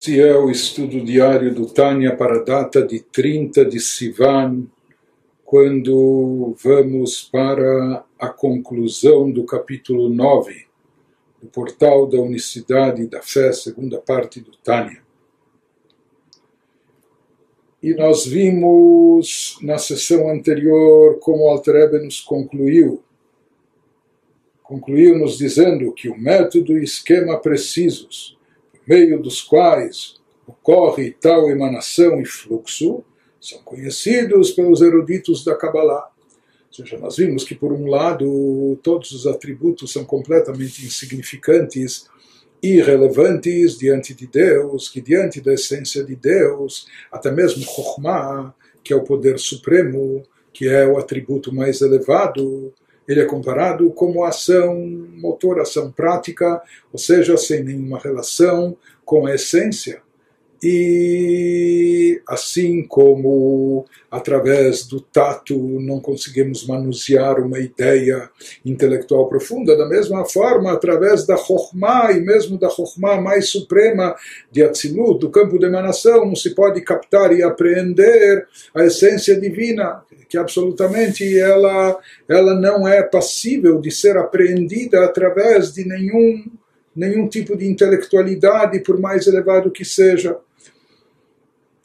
Esse é o estudo diário do Tânia para a data de 30 de Sivan, quando vamos para a conclusão do capítulo 9 do Portal da Unicidade da Fé, segunda parte do Tânia. E nós vimos na sessão anterior como o Altrebe nos concluiu. Concluiu nos dizendo que o método e esquema precisos meio dos quais ocorre tal emanação e fluxo, são conhecidos pelos eruditos da Kabbalah. Ou seja, nós vimos que, por um lado, todos os atributos são completamente insignificantes, irrelevantes diante de Deus, que diante da essência de Deus, até mesmo Chokhmah, que é o poder supremo, que é o atributo mais elevado, ele é comparado como ação motor, ação prática, ou seja, sem nenhuma relação com a essência. E assim como através do tato não conseguimos manusear uma ideia intelectual profunda, da mesma forma, através da Chokhmah e mesmo da Chokhmah mais suprema de Atzilut, do campo de emanação, não se pode captar e apreender a essência divina, que absolutamente ela, ela não é passível de ser apreendida através de nenhum, nenhum tipo de intelectualidade, por mais elevado que seja.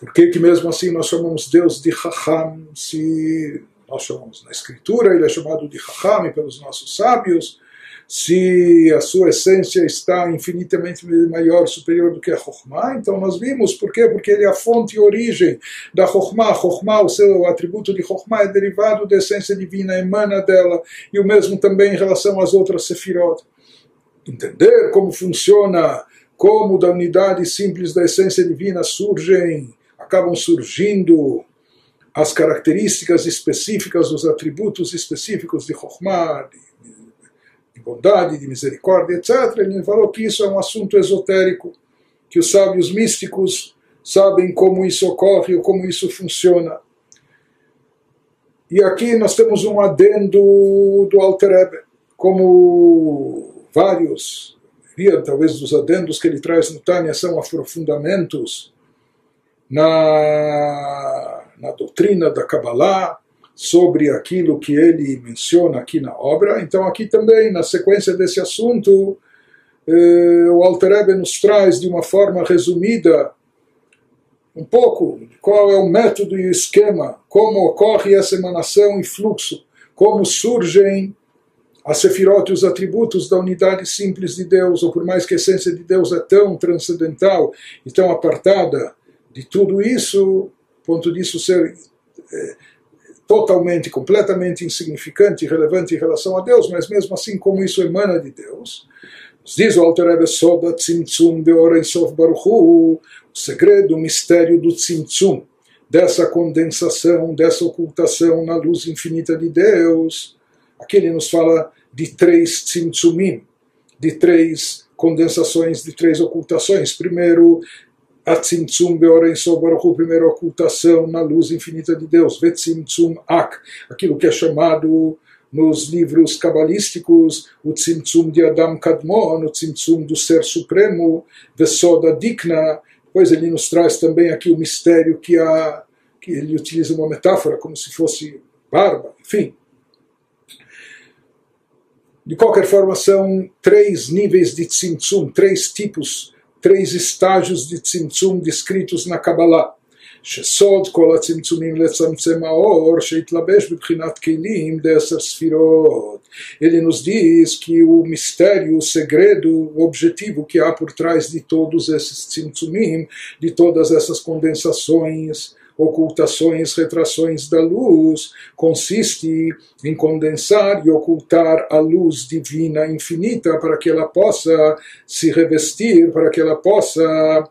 Por que, que mesmo assim nós chamamos Deus de Chacham, se nós chamamos na Escritura, ele é chamado de Chacham pelos nossos sábios, se a sua essência está infinitamente maior, superior do que a Chokhmah, então nós vimos, por quê? Porque ele é a fonte e origem da Chokhmah. Chokhmah, o seu atributo de Chokhmah é derivado da essência divina, emana dela, e o mesmo também em relação às outras Sefirot. Entender como funciona, como da unidade simples da essência divina surgem acabam surgindo as características específicas, os atributos específicos de Chokhmah, de, de bondade, de misericórdia, etc. Ele falou que isso é um assunto esotérico, que os sábios místicos sabem como isso ocorre ou como isso funciona. E aqui nós temos um adendo do Alter Ebe, como vários, talvez dos adendos que ele traz no Tânia são aprofundamentos na, na doutrina da Kabbalah, sobre aquilo que ele menciona aqui na obra. Então, aqui também, na sequência desse assunto, eh, o Alter Ebe nos traz de uma forma resumida um pouco qual é o método e o esquema, como ocorre essa emanação e fluxo, como surgem as sefirot e os atributos da unidade simples de Deus, ou por mais que a essência de Deus é tão transcendental e tão apartada de tudo isso, ponto disso ser é, totalmente, completamente insignificante e relevante em relação a Deus, mas mesmo assim como isso emana de Deus, diz o Alter Rebbe Soda Tzimtzum Beoren Sof Baruchu, o segredo, o mistério do Tzimtzum, dessa condensação, dessa ocultação na luz infinita de Deus. Aqui ele nos fala de três Tzimtzumim, de três condensações, de três ocultações. Primeiro, Atzimtzum Beoren Sobaruchu, primeira ocultação na luz infinita de Deus, Vetzimtzum Ak, aquilo que é chamado nos livros cabalísticos o Tzimtzum de Adam Kadmon, o Tzimtzum do Ser Supremo, Vesoda Dikna, depois ele nos traz também aqui o mistério que, há, que ele utiliza uma metáfora como se fosse barba, enfim. De qualquer forma, são três níveis de Tzimtzum, três tipos três estágios de tzimtzum descritos na Kabbalah. שסוד כל הצמצומים לצמצם האור שהתלבש בבחינת כלים דעשר ספירות. Ele nos diz que o mistério, o segredo, o objetivo que há por trás de todos esses tzimtzumim, de todas essas condensações, ocultações, retrações da luz, consiste em condensar e ocultar a luz divina infinita para que ela possa se revestir, para que ela possa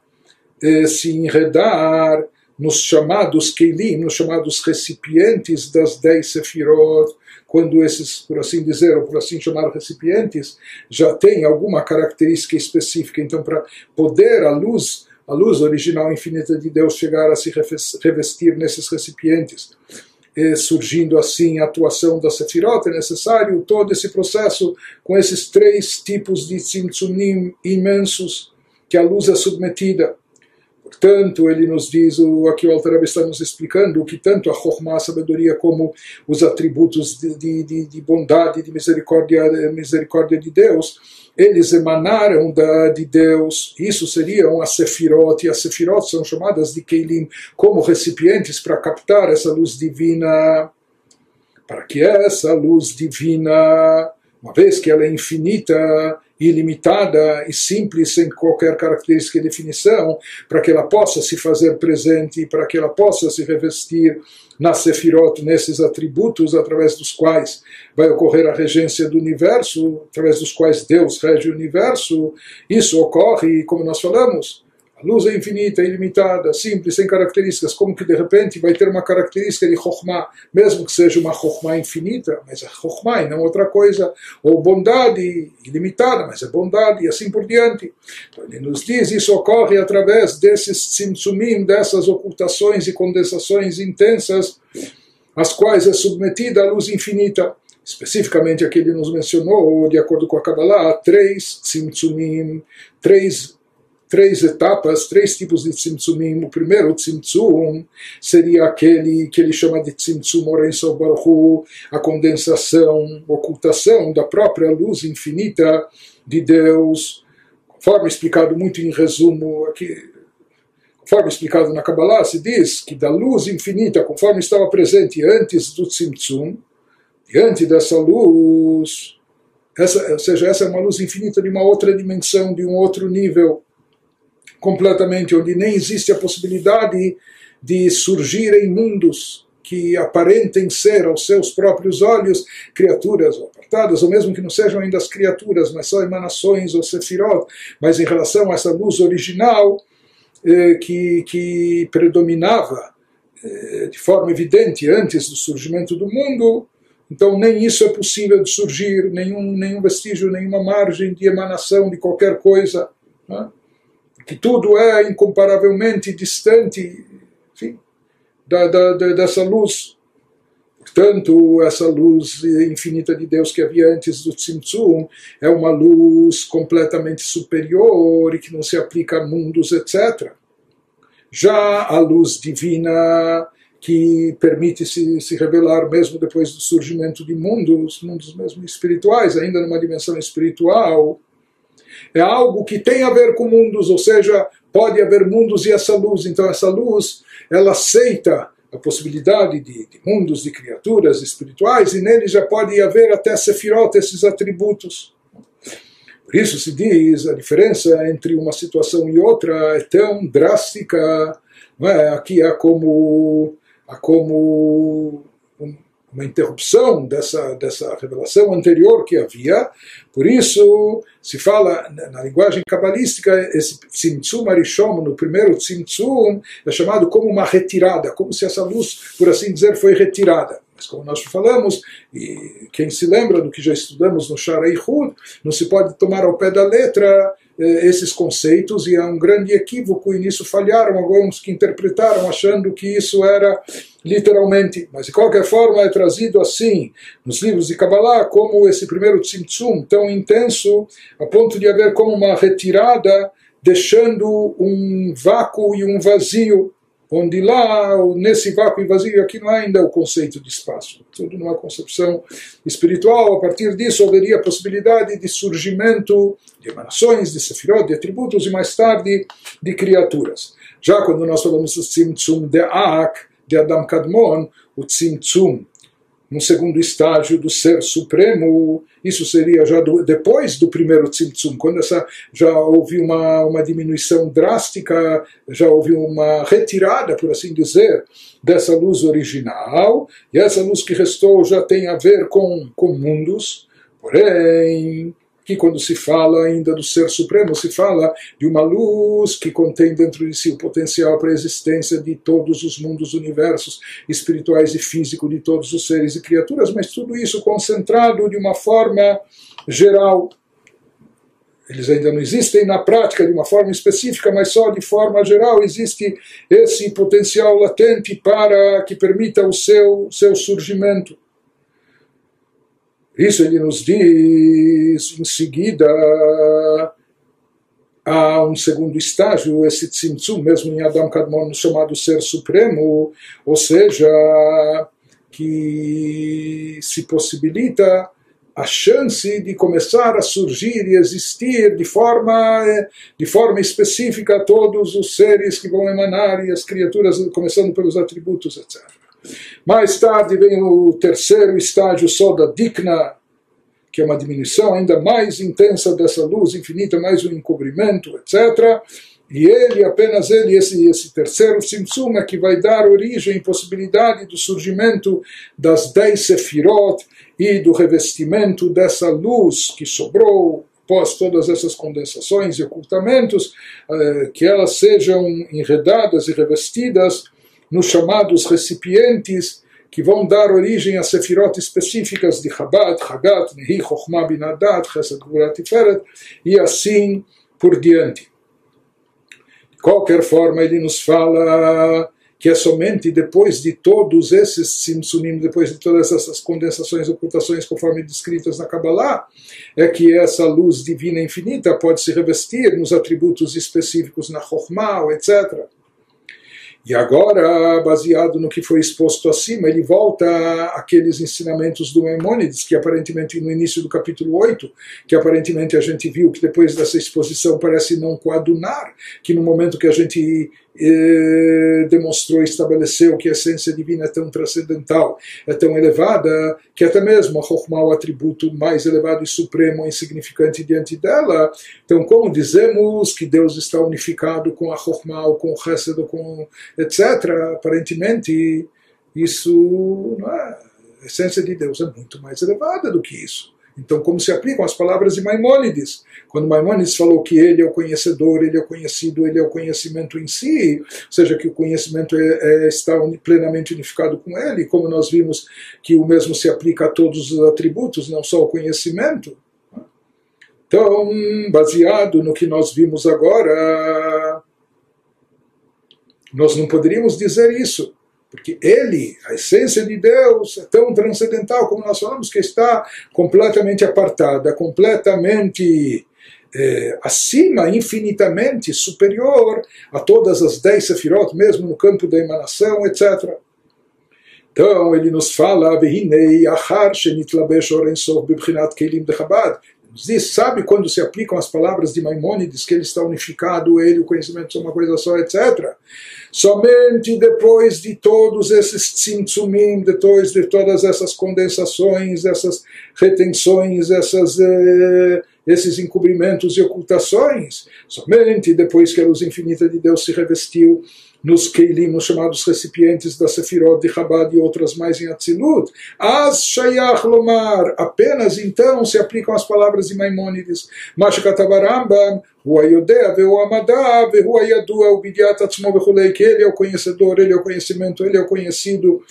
eh, se enredar nos chamados Keilim, nos chamados recipientes das dez Sefirot, quando esses, por assim dizer, ou por assim chamar recipientes, já têm alguma característica específica. Então, para poder a luz a luz original infinita de Deus chegar a se revestir nesses recipientes. E surgindo assim a atuação da Sefirot, é necessário todo esse processo com esses três tipos de tzimtzumim imensos que a luz é submetida. Portanto, ele nos diz, o, aqui o Alter está nos explicando que tanto a Chokhmah, a sabedoria, como os atributos de, de, de bondade, de misericórdia, misericórdia de Deus, eles emanaram da, de Deus. Isso seriam as Sefirot, e as Sefirot são chamadas de Keilim como recipientes para captar essa luz divina. Para que essa luz divina, uma vez que ela é infinita, ilimitada e simples, sem qualquer característica e definição, para que ela possa se fazer presente, para que ela possa se revestir na Sefirot, nesses atributos através dos quais vai ocorrer a regência do universo, através dos quais Deus rege o universo. Isso ocorre, como nós falamos, luz é infinita, ilimitada, simples, sem características. Como que de repente vai ter uma característica de Chokhmah, mesmo que seja uma Chokhmah infinita, mas é Chokhmah e não outra coisa. Ou bondade ilimitada, mas é bondade e assim por diante. Então ele nos diz, isso ocorre através desses tzimtzumim, dessas ocultações e condensações intensas, às quais é submetida a luz infinita especificamente aqui ele nos mencionou, de acordo com a Kabbalah, três tzimtzumim, três três etapas, três tipos de tzimtzumim. O primeiro tzimtzum seria aquele que ele chama de tzimtzum Orensov Baruch a condensação, ocultação da própria luz infinita de Deus, conforme explicado muito em resumo aqui, conforme explicado na Kabbalah, se diz que da luz infinita, conforme estava presente antes do tzimtzum, diante dessa luz, essa, ou seja, essa é uma luz infinita de uma outra dimensão, de um outro nível completamente, onde nem existe a possibilidade de surgirem mundos que aparentem ser aos seus próprios olhos criaturas apartadas, ou mesmo que não sejam ainda as criaturas, mas só emanações ou sefirot, mas em relação a essa luz original eh, que, que predominava eh, de forma evidente antes do surgimento do mundo, então nem isso é possível de surgir, nenhum, nenhum vestígio, nenhuma margem de emanação de qualquer coisa. Né? Que tudo é incomparavelmente distante enfim, da, da, da, dessa luz. Portanto, essa luz infinita de Deus que havia antes do Tzimtzum é uma luz completamente superior e que não se aplica a mundos, etc. Já a luz divina que permite se, se revelar mesmo depois do surgimento de mundos, mundos mesmo espirituais, ainda numa dimensão espiritual, é algo que tem a ver com mundos, ou seja, pode haver mundos e essa luz. Então, essa luz, ela aceita a possibilidade de, de mundos, de criaturas espirituais, e nele já pode haver até sefirot, esses atributos. Por isso se diz, a diferença entre uma situação e outra é tão drástica, não é? aqui há como, há como uma interrupção dessa, dessa revelação anterior que havia. Por isso, se fala, na linguagem cabalística, esse Tzimtzum Arishom, no primeiro Tzimtzum, é chamado como uma retirada, como se essa luz, por assim dizer, foi retirada. Mas como nós falamos, e quem se lembra do que já estudamos no Sharai Hud, não se pode tomar ao pé da letra esses conceitos e é um grande equívoco e nisso falharam alguns que interpretaram achando que isso era literalmente, mas de qualquer forma é trazido assim nos livros de Kabbalah como esse primeiro tzimtzum tão intenso a ponto de haver como uma retirada deixando um vácuo e um vazio onde lá, nesse vácuo vazio, aqui não há ainda o conceito de espaço. Tudo numa concepção espiritual. A partir disso, haveria a possibilidade de surgimento de emanações, de sefirot, de atributos e mais tarde de criaturas. Já quando nós falamos do Tzimtzum de Ak, de Adam Kadmon, o Tzimtzum um segundo estágio do ser supremo, isso seria já do, depois do primeiro Tzimtzum, quando essa, já houve uma, uma diminuição drástica, já houve uma retirada, por assim dizer, dessa luz original, e essa luz que restou já tem a ver com, com mundos, porém que quando se fala ainda do Ser Supremo, se fala de uma luz que contém dentro de si o potencial para a existência de todos os mundos, universos espirituais e físicos, de todos os seres e criaturas, mas tudo isso concentrado de uma forma geral. Eles ainda não existem na prática de uma forma específica, mas só de forma geral existe esse potencial latente para que permita o seu, seu surgimento. Isso ele nos diz em seguida há um segundo estágio, esse tzimtzum, mesmo em Adam Kadmon, chamado Ser Supremo, ou seja, que se possibilita a chance de começar a surgir e existir de forma, de forma específica todos os seres que vão emanar e as criaturas, começando pelos atributos, etc. Mais tarde vem o terceiro estágio só da Dikna, que é uma diminuição ainda mais intensa dessa luz infinita, mais um encobrimento, etc. E ele, apenas ele, esse, esse terceiro Simsum, é que vai dar origem e possibilidade do surgimento das dez Sefirot e do revestimento dessa luz que sobrou após todas essas condensações e ocultamentos, eh, que elas sejam enredadas e revestidas nos chamados recipientes que vão dar origem a sefirot específicas de Chabad, Chagat, Nehi, Chochmah, Binadat, Chesed, Gurat Tiferet, e assim por diante. De qualquer forma, ele nos fala que é somente depois de todos esses simsunim, depois de todas essas condensações, ocultações conforme descritas na Kabbalah, é que essa luz divina infinita pode se revestir nos atributos específicos na Chokhmah, etc. E agora, baseado no que foi exposto acima, ele volta àqueles ensinamentos do Maimônides, que aparentemente no início do capítulo 8, que aparentemente a gente viu que depois dessa exposição parece não coadunar, que no momento que a gente demonstrou e estabeleceu que a essência divina é tão transcendental, é tão elevada, que até mesmo a Chokhmah, o atributo mais elevado e supremo, insignificante diante dela. Então, como dizemos que Deus está unificado com a Chokhmah, com o Chesed, com etc., aparentemente isso, é? a essência de Deus é muito mais elevada do que isso. Então, como se aplicam as palavras de Maimônides? Quando Maimônides falou que ele é o conhecedor, ele é o conhecido, ele é o conhecimento em si, ou seja, que o conhecimento é, é, está plenamente unificado com ele, como nós vimos que o mesmo se aplica a todos os atributos, não só ao conhecimento. Então, baseado no que nós vimos agora, nós não poderíamos dizer isso. Porque ele, a essência de Deus, é tão transcendental, como nós falamos, que está completamente apartada, completamente é, acima, infinitamente superior a todas as dez sefirot, mesmo no campo da emanação, etc. Então ele nos fala. Diz, sabe quando se aplicam as palavras de Maimônides, que ele está unificado, ele, o conhecimento é uma coisa só, etc. Somente depois de todos esses tzimtzumim, depois de todas essas condensações, essas retenções, essas, eh, esses encobrimentos e ocultações, somente depois que a luz infinita de Deus se revestiu nos Keilim, nos chamados recipientes da Sefirot de Chabad e outras mais em Atzilut. As Shayach Lomar, apenas então se aplicam as palavras de Maimônides. Mashkatavarambam, Rua Yodea, Veu Amadá, Rua Yadua, Ubidiat Atzmo que ele é o conhecedor, ele é o conhecimento, ele é o conhecido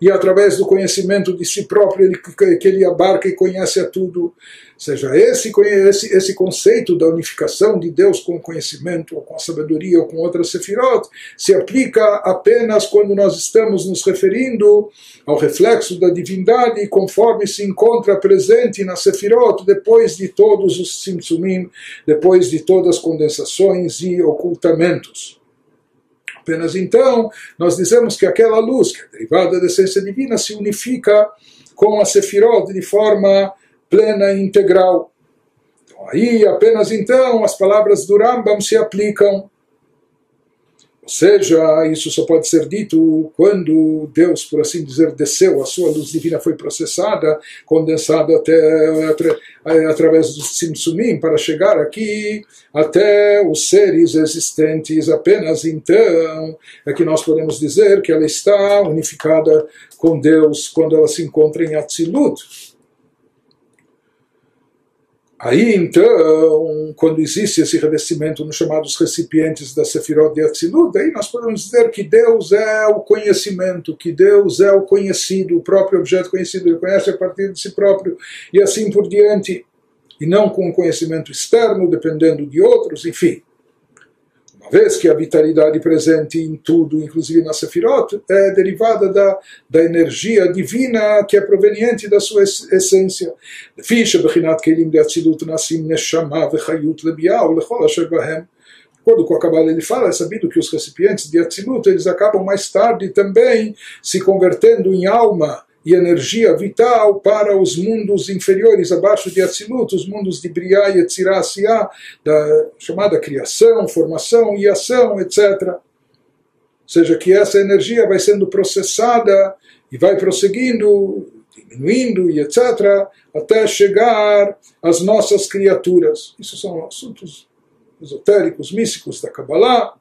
e através do conhecimento de si próprio ele, que ele abarca e conhece a tudo. Seja, esse, esse, esse conceito da unificação de Deus com o conhecimento, ou com a sabedoria, ou com outras sefirot, se aplica apenas quando nós estamos nos referindo ao reflexo da divindade, conforme se encontra presente na sefirot, depois de todos os simsumim, depois de todas as condensações e ocultamentos. Apenas então nós dizemos que aquela luz, que é derivada da essência divina, se unifica com a Sefirot de forma plena e integral. Então, aí apenas então as palavras do Rambam se aplicam ou seja, isso só pode ser dito quando Deus, por assim dizer, desceu, a sua luz divina foi processada, condensada até, através do Simsumim para chegar aqui até os seres existentes. Apenas então é que nós podemos dizer que ela está unificada com Deus quando ela se encontra em Atzilut. Aí então, quando existe esse revestimento nos chamados recipientes da Sefirot de Atzilut, aí nós podemos dizer que Deus é o conhecimento, que Deus é o conhecido, o próprio objeto conhecido, ele conhece a partir de si próprio, e assim por diante, e não com conhecimento externo, dependendo de outros, enfim. Uma vez que a vitalidade presente em tudo, inclusive na Sefirot, é derivada da, da energia divina que é proveniente da sua essência. Ficha de atzilut neshama. Quando com a Kabbalah ele fala, é sabido que os recipientes de Atzilut, eles acabam mais tarde também se convertendo em alma e energia vital para os mundos inferiores, abaixo de Atzilut, os mundos de Briah e Etzirah, da chamada criação, formação e ação, etc. Ou seja, que essa energia vai sendo processada e vai prosseguindo, diminuindo e etc., até chegar às nossas criaturas. Isso são assuntos esotéricos, místicos da Kabbalah.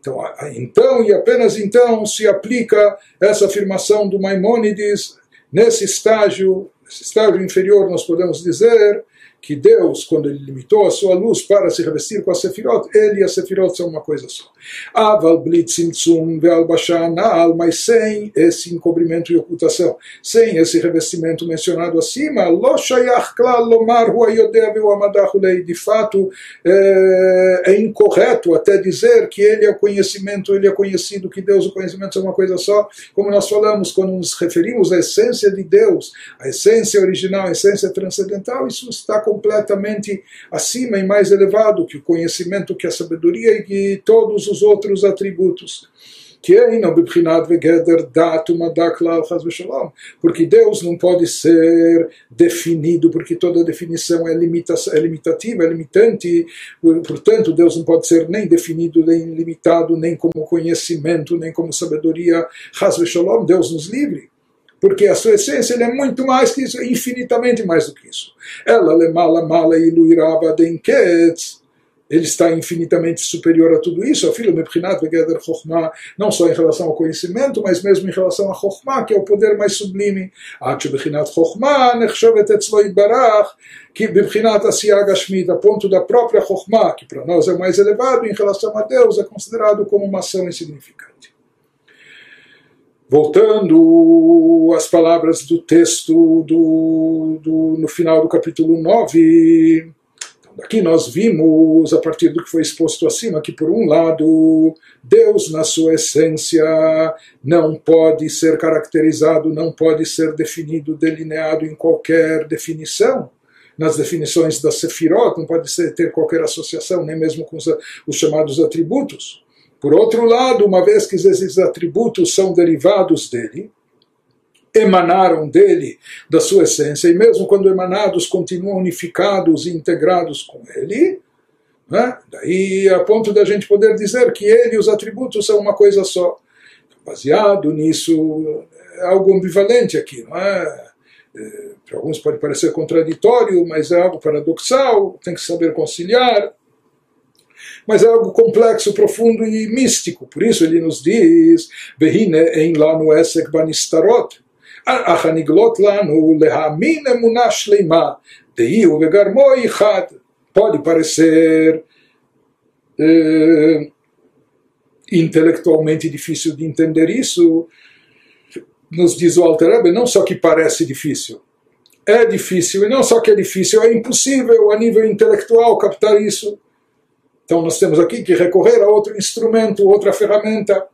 Então, então e apenas então se aplica essa afirmação do Maimônides nesse estágio, nesse estágio inferior, nós podemos dizer que Deus, quando ele limitou a sua luz para se revestir com a Sefirot, ele e a Sefirot são uma coisa só. Aval blitzimtzum ve'albashanal, mas sem esse encobrimento e ocultação, sem esse revestimento mencionado acima, de fato é, é, incorreto até dizer que ele é o conhecimento, ele é conhecido, que Deus o conhecimento são uma coisa só, como nós falamos, quando nos referimos à essência de Deus, a essência original, a essência transcendental, isso está completamente acima e mais elevado que o conhecimento, que a sabedoria e que todos os outros atributos. Porque Deus não pode ser definido, porque toda definição é, limita é limitativa, é limitante, portanto, Deus não pode ser nem definido, nem limitado, nem como conhecimento, nem como sabedoria. Deus nos livre porque a sua essência é muito mais que isso, infinitamente mais do que isso. Ela lemala mala iluiraba denketz. Ele está infinitamente superior a tudo isso, a filho mebchinat vegeder chokhmah, não só em relação ao conhecimento, mas mesmo em relação a chokhmah, que é o poder mais sublime. At bebchinat chokhmah nechshavet etzlo barach, que bebchinat asiyah gashmit, a ponto da própria chokhmah, que para nós é o mais elevado, em relação a Deus é considerado como uma ação insignificante. Voltando às palavras do texto do, do, no final do capítulo 9, então, daqui nós vimos, a partir do que foi exposto acima, que por um lado, Deus na sua essência não pode ser caracterizado, não pode ser definido, delineado em qualquer definição nas definições da Sefirot, não pode ter qualquer associação, nem mesmo com os chamados atributos. Por outro lado, uma vez que esses atributos são derivados dele, emanaram dele, da sua essência, e mesmo quando emanados, continuam unificados e integrados com ele, né? daí a ponto da gente poder dizer que ele e os atributos são uma coisa só. Baseado nisso, é algo ambivalente aqui, não é? é para alguns pode parecer contraditório, mas é algo paradoxal, tem que saber conciliar mas é algo complexo, profundo e místico. Por isso ele nos diz: Behine em lanu esek banistarot. Achaniglot lanu lehamin emunah shleima. Deiu vegarmo ichad. Pode parecer eh, intelectualmente difícil de entender isso, nos diz o Alter não só que parece difícil, é difícil, e não só que é difícil, é impossível a nível intelectual captar isso. Então nós temos aqui que recorrer a outro instrumento, outra ferramenta.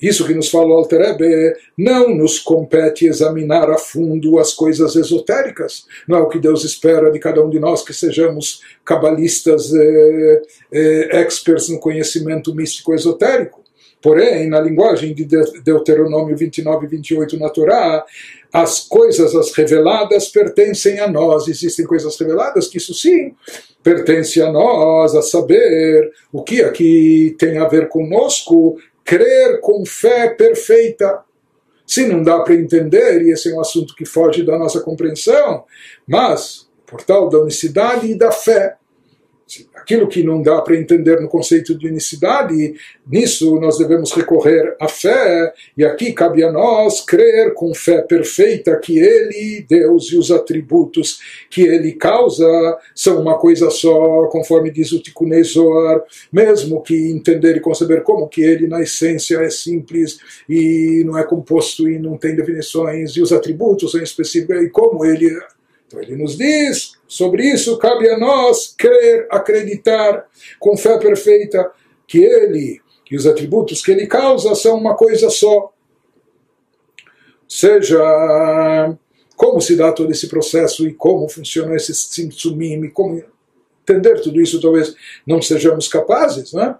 Isso que nos fala o Alter não nos compete examinar a fundo as coisas esotéricas. Não é o que Deus espera de cada um de nós que sejamos cabalistas eh, eh, experts no conhecimento místico esotérico. Porém, na linguagem de Deuteronômio 29 e 28 na Torá, as coisas as reveladas pertencem a nós. Existem coisas reveladas que isso sim pertence a nós, a saber o que aqui tem a ver conosco, crer com fé perfeita. Se não dá para entender, e esse é um assunto que foge da nossa compreensão, mas portal da unicidade e da fé aquilo que não dá para entender no conceito de unicidade, nisso nós devemos recorrer à fé, e aqui cabe a nós crer com fé perfeita que Ele, Deus e os atributos que Ele causa são uma coisa só, conforme diz o Tikunei Zohar, mesmo que entender e conceber como que Ele na essência é simples e não é composto e não tem definições, e os atributos são específicos, e como Ele então ele nos diz, sobre isso cabe a nós crer, acreditar com fé perfeita que ele e os atributos que ele causa são uma coisa só. Seja como se dá todo esse processo e como funciona esse simtsumim e como entender tudo isso talvez não sejamos capazes, né?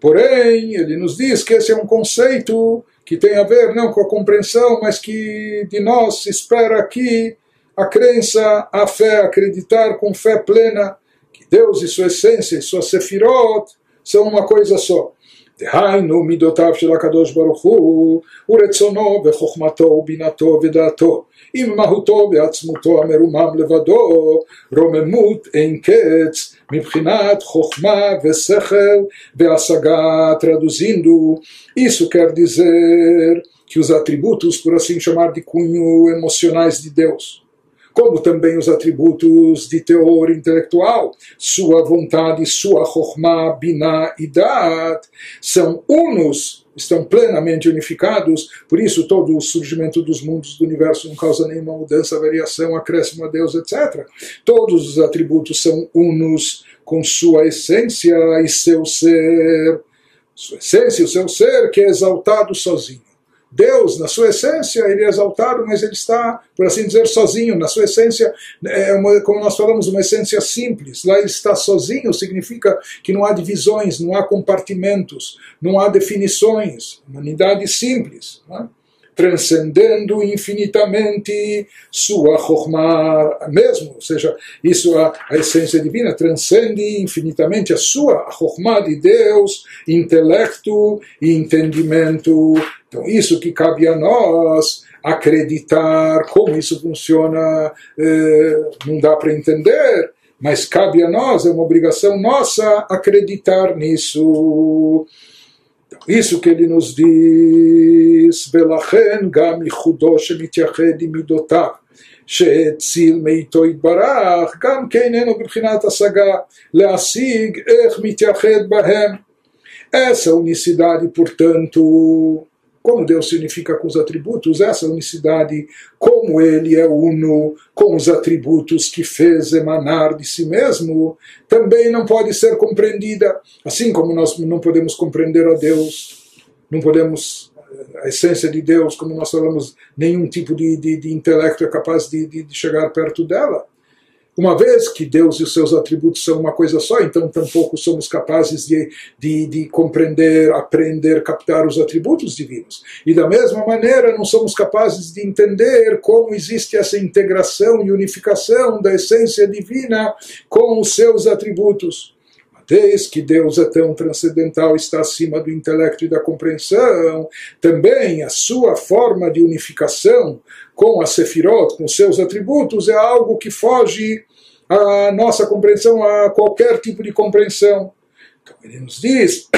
Porém, ele nos diz que esse é um conceito que tem a ver não com a compreensão, mas que de nós se espera aqui a crença, a fé, acreditar com fé plena que Deus e sua essência e sua sefirot são uma coisa só. דהיינו מידותיו של הקדוש ברוך הוא ורצונו וחוכמתו ובינתו ודעתו עם מהותו ועצמותו המרומם לבדו רוממות אין קץ מבחינת חוכמה ושכל והשגה traduzindo isso quer dizer que os atributos por assim chamar de cunho emocionais de Deus como também os atributos de teor intelectual, sua vontade, sua chokmah, binah e dat, são unos, estão plenamente unificados, por isso todo o surgimento dos mundos do universo não causa nenhuma mudança, variação, acréscimo a Deus, etc. Todos os atributos são unos com sua essência e seu ser, sua essência e o seu ser que é exaltado sozinho. Deus, na sua essência, ele é exaltado, mas ele está, por assim dizer, sozinho. Na sua essência, é uma, como nós falamos, uma essência simples. Lá ele está sozinho, significa que não há divisões, não há compartimentos, não há definições. Uma unidade simples. Não é? transcendendo infinitamente sua Chokhmah mesmo, ou seja, isso a, a essência divina transcende infinitamente a sua Chokhmah de Deus, intelecto e entendimento. Então, isso que cabe a nós acreditar como isso funciona, eh, não dá para entender, mas cabe a nós, é uma obrigação nossa acreditar nisso. isso que ele nos diz, ולכן גם ייחודו שמתייחד עם מידותיו, שהציל מאיתו יתברך, גם כן אינו בבחינת השגה, להשיג איך מתייחד בהם. Essa unicidade, portanto, como Deus se unifica com os atributos, essa unicidade, como Ele é uno com os atributos que fez emanar de si mesmo, também não pode ser compreendida. Assim como nós não podemos compreender a Deus, não podemos a essência de Deus, como nós falamos, nenhum tipo de, de, de intelecto é capaz de, de, chegar perto dela. Uma vez que Deus e os seus atributos são uma coisa só, então tampouco somos capazes de, de, de, compreender, aprender, captar os atributos divinos. E da mesma maneira, não somos capazes de entender como existe essa integração e unificação da essência divina com os seus atributos. Desde que Deus é tão transcendental, está acima do intelecto e da compreensão, também a sua forma de unificação com a Sefirot, com seus atributos, é algo que foge à nossa compreensão, a qualquer tipo de compreensão. Então ele nos diz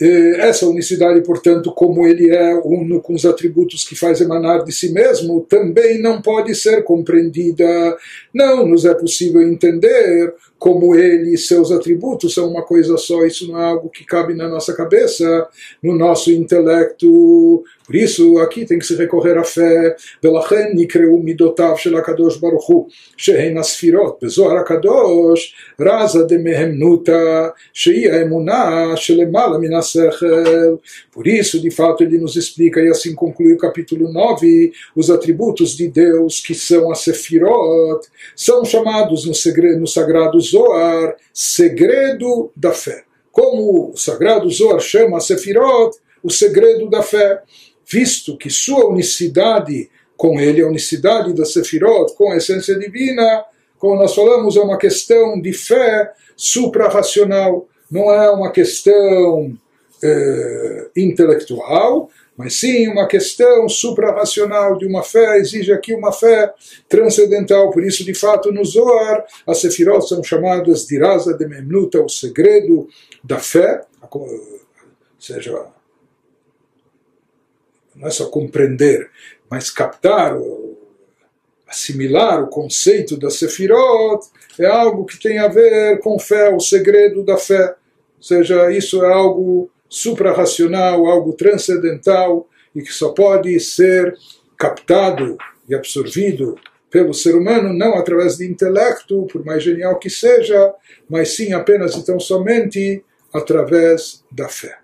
eh, essa unicidade, portanto, como ele é uno com os atributos que faz emanar de si mesmo, também não pode ser compreendida. Não nos é possível entender como ele e seus atributos são uma coisa só, isso não é algo que cabe na nossa cabeça, no nosso intelecto. Por isso, aqui tem que se recorrer à fé. ולכן נקראו מידותיו של הקדוש ברוך הוא, שהן הספירות. בזוהר הקדוש, רזה דמהמנותא, שהיא האמונה שלמעלה מן השכל. Por isso, de fato, ele nos explica, e assim conclui o capítulo 9, os atributos de Deus, que são as sefirot, são chamados no, segredo, no sagrado Zohar, segredo da fé. Como o sagrado Zohar chama a Sefirot, o segredo da fé, visto que sua unicidade com ele, a unicidade da Sefirot, com a essência divina, como nós falamos, é uma questão de fé suprarracional, não é uma questão eh, intelectual, mas sim uma questão suprarracional de uma fé, exige aqui uma fé transcendental. Por isso, de fato, no Zohar, as Sefirot são chamadas de Raza de Memnuta, o segredo da fé, ou seja, não é só compreender, mas captar, assimilar o conceito da Sefirot, é algo que tem a ver com fé, o segredo da fé. Ou seja, isso é algo suprarracional, algo transcendental e que só pode ser captado e absorvido pelo ser humano, não através de intelecto, por mais genial que seja, mas sim apenas e tão somente através da fé.